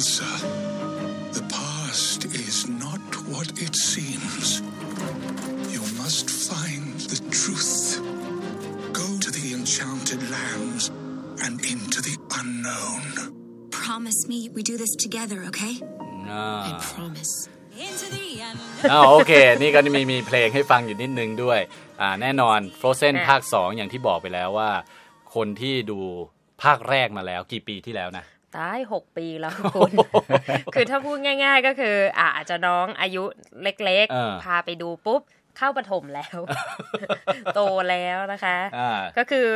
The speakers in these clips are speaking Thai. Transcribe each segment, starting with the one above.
Elsa, the past is not what it seems. You must find the truth. Go to the enchanted lands and into the unknown. Promise me we do this together, okay? อ่า I promise. อ่าโอเค นี่ก็มีมีเพลงให้ฟังอยู่นิดนึงด้วย อ่า แน่นอน Frozen อะภาค 2 อย่างที่บอกไปแล้วว่า คนที่ดูภาคแรกมาแล้ว กี่ปีที่แล้วนะ ตายหกปีแล้วคุณ คือถ้าพูดง่าย ๆ ก็คืออะอาจจะน้องอายุเล็กเออๆพาไปดูปุ๊บ เข้าประถมแล้ว โตแล้วนะคะอ่าก็คือ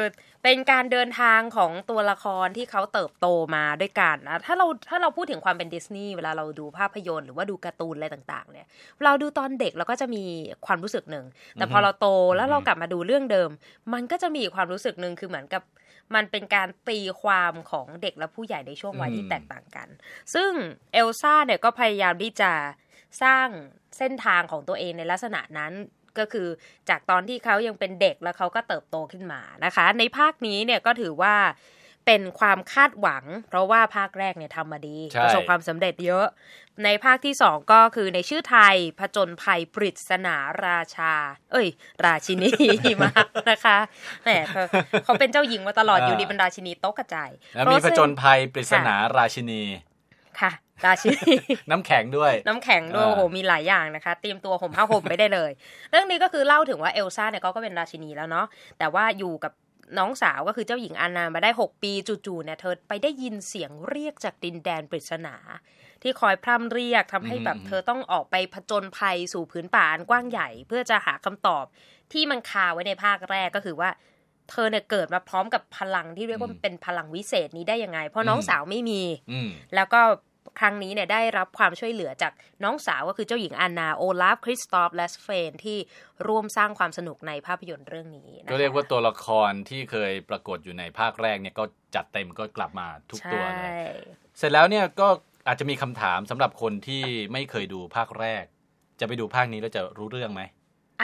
เป็นการเดินทางของตัวละครที่เขาเติบโตมาด้วยกันนะถ้าเราถ้าเราพูดถึงความเป็นดิสนีย์เวลาเราดูภาพยนตร์หรือว่าดูการ์ตูนอะไรต่างๆ เนี่ย เราดูตอนเด็กเราก็จะมีความรู้สึกหนึ่ง แต่พอเราโตแล้วเรากลับมาดูเรื่องเดิม มันก็จะมีอีกความรู้สึกหนึ่งคือเหมือนกับมันเป็นการตีความของเด็กและผู้ใหญ่ในช่วงวัยที่อืมแตกต่างกัน ซึ่งเอลซ่าเนี่ยก็พยายามที่จะ สร้างเส้นทางของตัวเองในลักษณะนั้นก็คือจากตอนที่เขายังเป็นเด็กแล้วเขาก็เติบโตขึ้นมานะคะ ในภาคนี้เนี่ยก็ถือว่าเป็นความคาดหวัง เพราะว่าภาคแรกเนี่ยทำมาดีใช่ประสบความสำเร็จเยอะ ในภาคที่สองก็คือในชื่อไทยผจญภัยปริศนาราชา เอ้ย ราชินีมานะคะแหมเขาเขาเป็นเจ้าหญิงมาตลอดอยู่ดีเป็นราชินีโต๊ะกระจายแล้วมีผจญภัยปริศนาราชินีค่ะ ราชินีน้ำแข็งด้วย น้ำแข็งด้วยอ่าโอ้โหมีหลายอย่างนะคะเตรียมตัวห่มผ้าห่มไม่ได้เลย เรื่องนี้ก็คือเล่าถึงว่าเอลซ่าเนี่ยก็ก็เป็นราชินีแล้วเนาะแต่ว่าอยู่กับน้องสาวก็คือเจ้าหญิงอานามาได้ 6 ปีจู่ๆเนี่ยเธอไปได้ยินเสียงเรียกจากดินแดนปริศนา ที่คอยพร่ำเรียกทำให้แบบอืมเธอต้องออกไปผจญภัยสู่พื้นป่าอันกว้างใหญ่ เพื่อจะหาคำตอบที่มันคาไว้ในภาคแรกก็คือว่า เธอเนี่ยเกิดมาพร้อมกับพลังที่เรียกว่าเป็นพลังวิเศษนี้ได้ยังไง เพราะน้องสาวไม่มีอืมแล้วก็ ครั้งนี้เนี่ยได้รับความช่วยเหลือจากน้องสาวก็คือเจ้าหญิงอานาโอลาฟคริสตอฟและสเฟนที่ร่วมสร้างความสนุกในภาพยนตร์เรื่องนี้นะคะก็เรียกว่าตัวละครที่เคยปรากฏอยู่ในภาคแรกเนี่ยก็จัดเต็มก็กลับมาทุกตัวเลยใช่เสร็จแล้วเนี่ยก็อาจจะมีคำถามสำหรับคนที่ไม่เคยดูภาคแรก จะไปดูภาคนี้แล้วจะรู้เรื่องไหม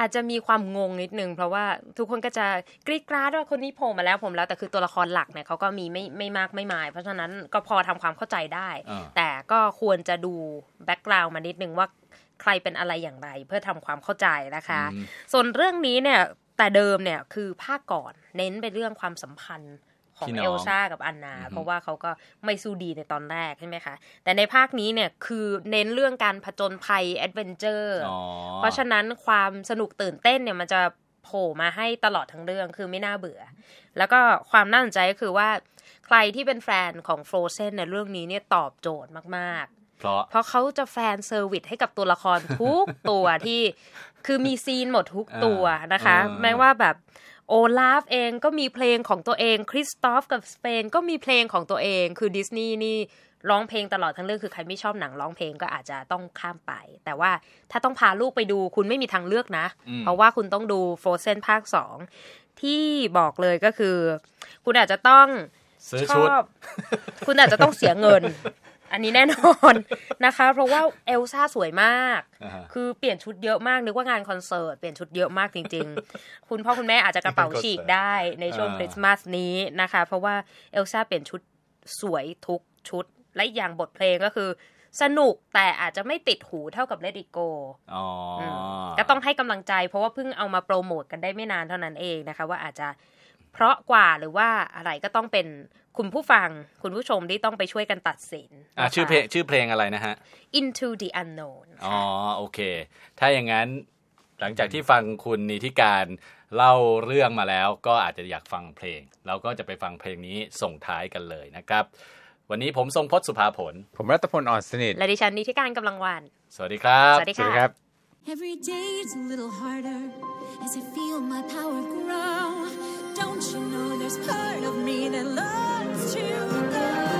อาจจะมีความงงนิดนึงเพราะว่าทุกคนก็จะกรีดกราดว่าคนนี้โผล่มาแล้วผมแล้วแต่คือตัวละครหลักเนี่ยเขาก็มีไม่ไม่มากไม่มาย เพราะฉะนั้นก็พอทำความเข้าใจได้อ่าแต่ก็ควรจะดูแบ็กกราวน์มานิดนึงว่าใครเป็นอะไรอย่างไรเพื่อทำความเข้าใจนะคะอืมส่วนเรื่องนี้เนี่ยแต่เดิมเนี่ยคือภาคก่อนเน้นไปเรื่องความสัมพันธ์ ของพี่น้องเอลซ่ากับอันนาอือฮึเพราะว่าเขาก็ไม่สู้ดีในตอนแรกใช่ไหมคะ แต่ในภาคนี้เนี่ยคือเน้นเรื่องการผจญภัย adventure อ๋อเพราะฉะนั้นความสนุกตื่นเต้นเนี่ยมันจะโผล่มาให้ตลอดทั้งเรื่องคือไม่น่าเบื่อ แล้วก็ความน่าสนใจก็คือว่าใครที่เป็นแฟนของ Frozen ในเรื่องนี้เนี่ยตอบโจทย์มากๆเพราะเพราะเขาจะ fan service ให้กับตัวละครทุกตัวที่ คือมี scene หมดทุกตัวนะคะอ่าแม้ว่าแบบ โอลาฟเองก็มีเพลงของตัวเองคริสตอฟกับสเวนก็มีเพลงของตัวเองคือดิสนีย์นี่ร้องเพลงตลอดทั้งเรื่องคือใครไม่ชอบหนังร้องเพลงก็อาจจะต้องข้ามไป แต่ว่าถ้าต้องพาลูกไปดูคุณไม่มีทางเลือกนะอืมเพราะว่าคุณต้องดู Frozen ภาคสองที่บอกเลยก็คือ คุณอาจจะต้องซื้อชชุดอบคุณอาจจะต้องเสียเงิน อันนี้แน่นอนนะคะ เพราะว่าเอลซ่าสวยมากอ่าฮะคือเปลี่ยนชุดเยอะมาก นึกว่างานคอนเสิร์ต เปลี่ยนชุดเยอะมากจริง ๆ คุณพ่อคุณแม่อาจจะกระเป๋าฉีกได้ในช่วงอ่าคริสต์มาสนี้นะคะ เพราะว่าเอลซ่าเปลี่ยนชุดสวยทุกชุด และอีกอย่างบทเพลงก็คือ สนุกแต่อาจจะไม่ติดหูเท่ากับ Let It Go อ๋ออมก็ต้องให้กำลังใจ เพราะว่าเพิ่งเอามาโปรโมทกันได้ไม่นานเท่านั้นเองนะคะ ว่าอาจจะ เพราะกว่าหรือว่าอะไรก็ต้องเป็นคุณผู้ฟังคุณผู้ชมที่ต้องไปช่วยกันตัดสินอะนะคะชื่อเพลงชื่อเพลงอะไรนะฮะ Into the Unknown อ๋อโอเค ถ้าอย่างนั้นหลังจากที่ฟังคุณนิติการเล่าเรื่องมาแล้วก็อาจจะอยากฟังเพลง เราก็จะไปฟังเพลงนี้ส่งท้ายกันเลยนะครับ วันนี้ผมทรงพจน์สุภาผล ผมรัตพลอ่อนสนิทและดิฉันนิติการกำลังวันสวัสดีครับ สวัสดีสวัสค่ะดีครับ Every day it's a little harder as I feel my power grow. Don't you know there's part of me that loves to go?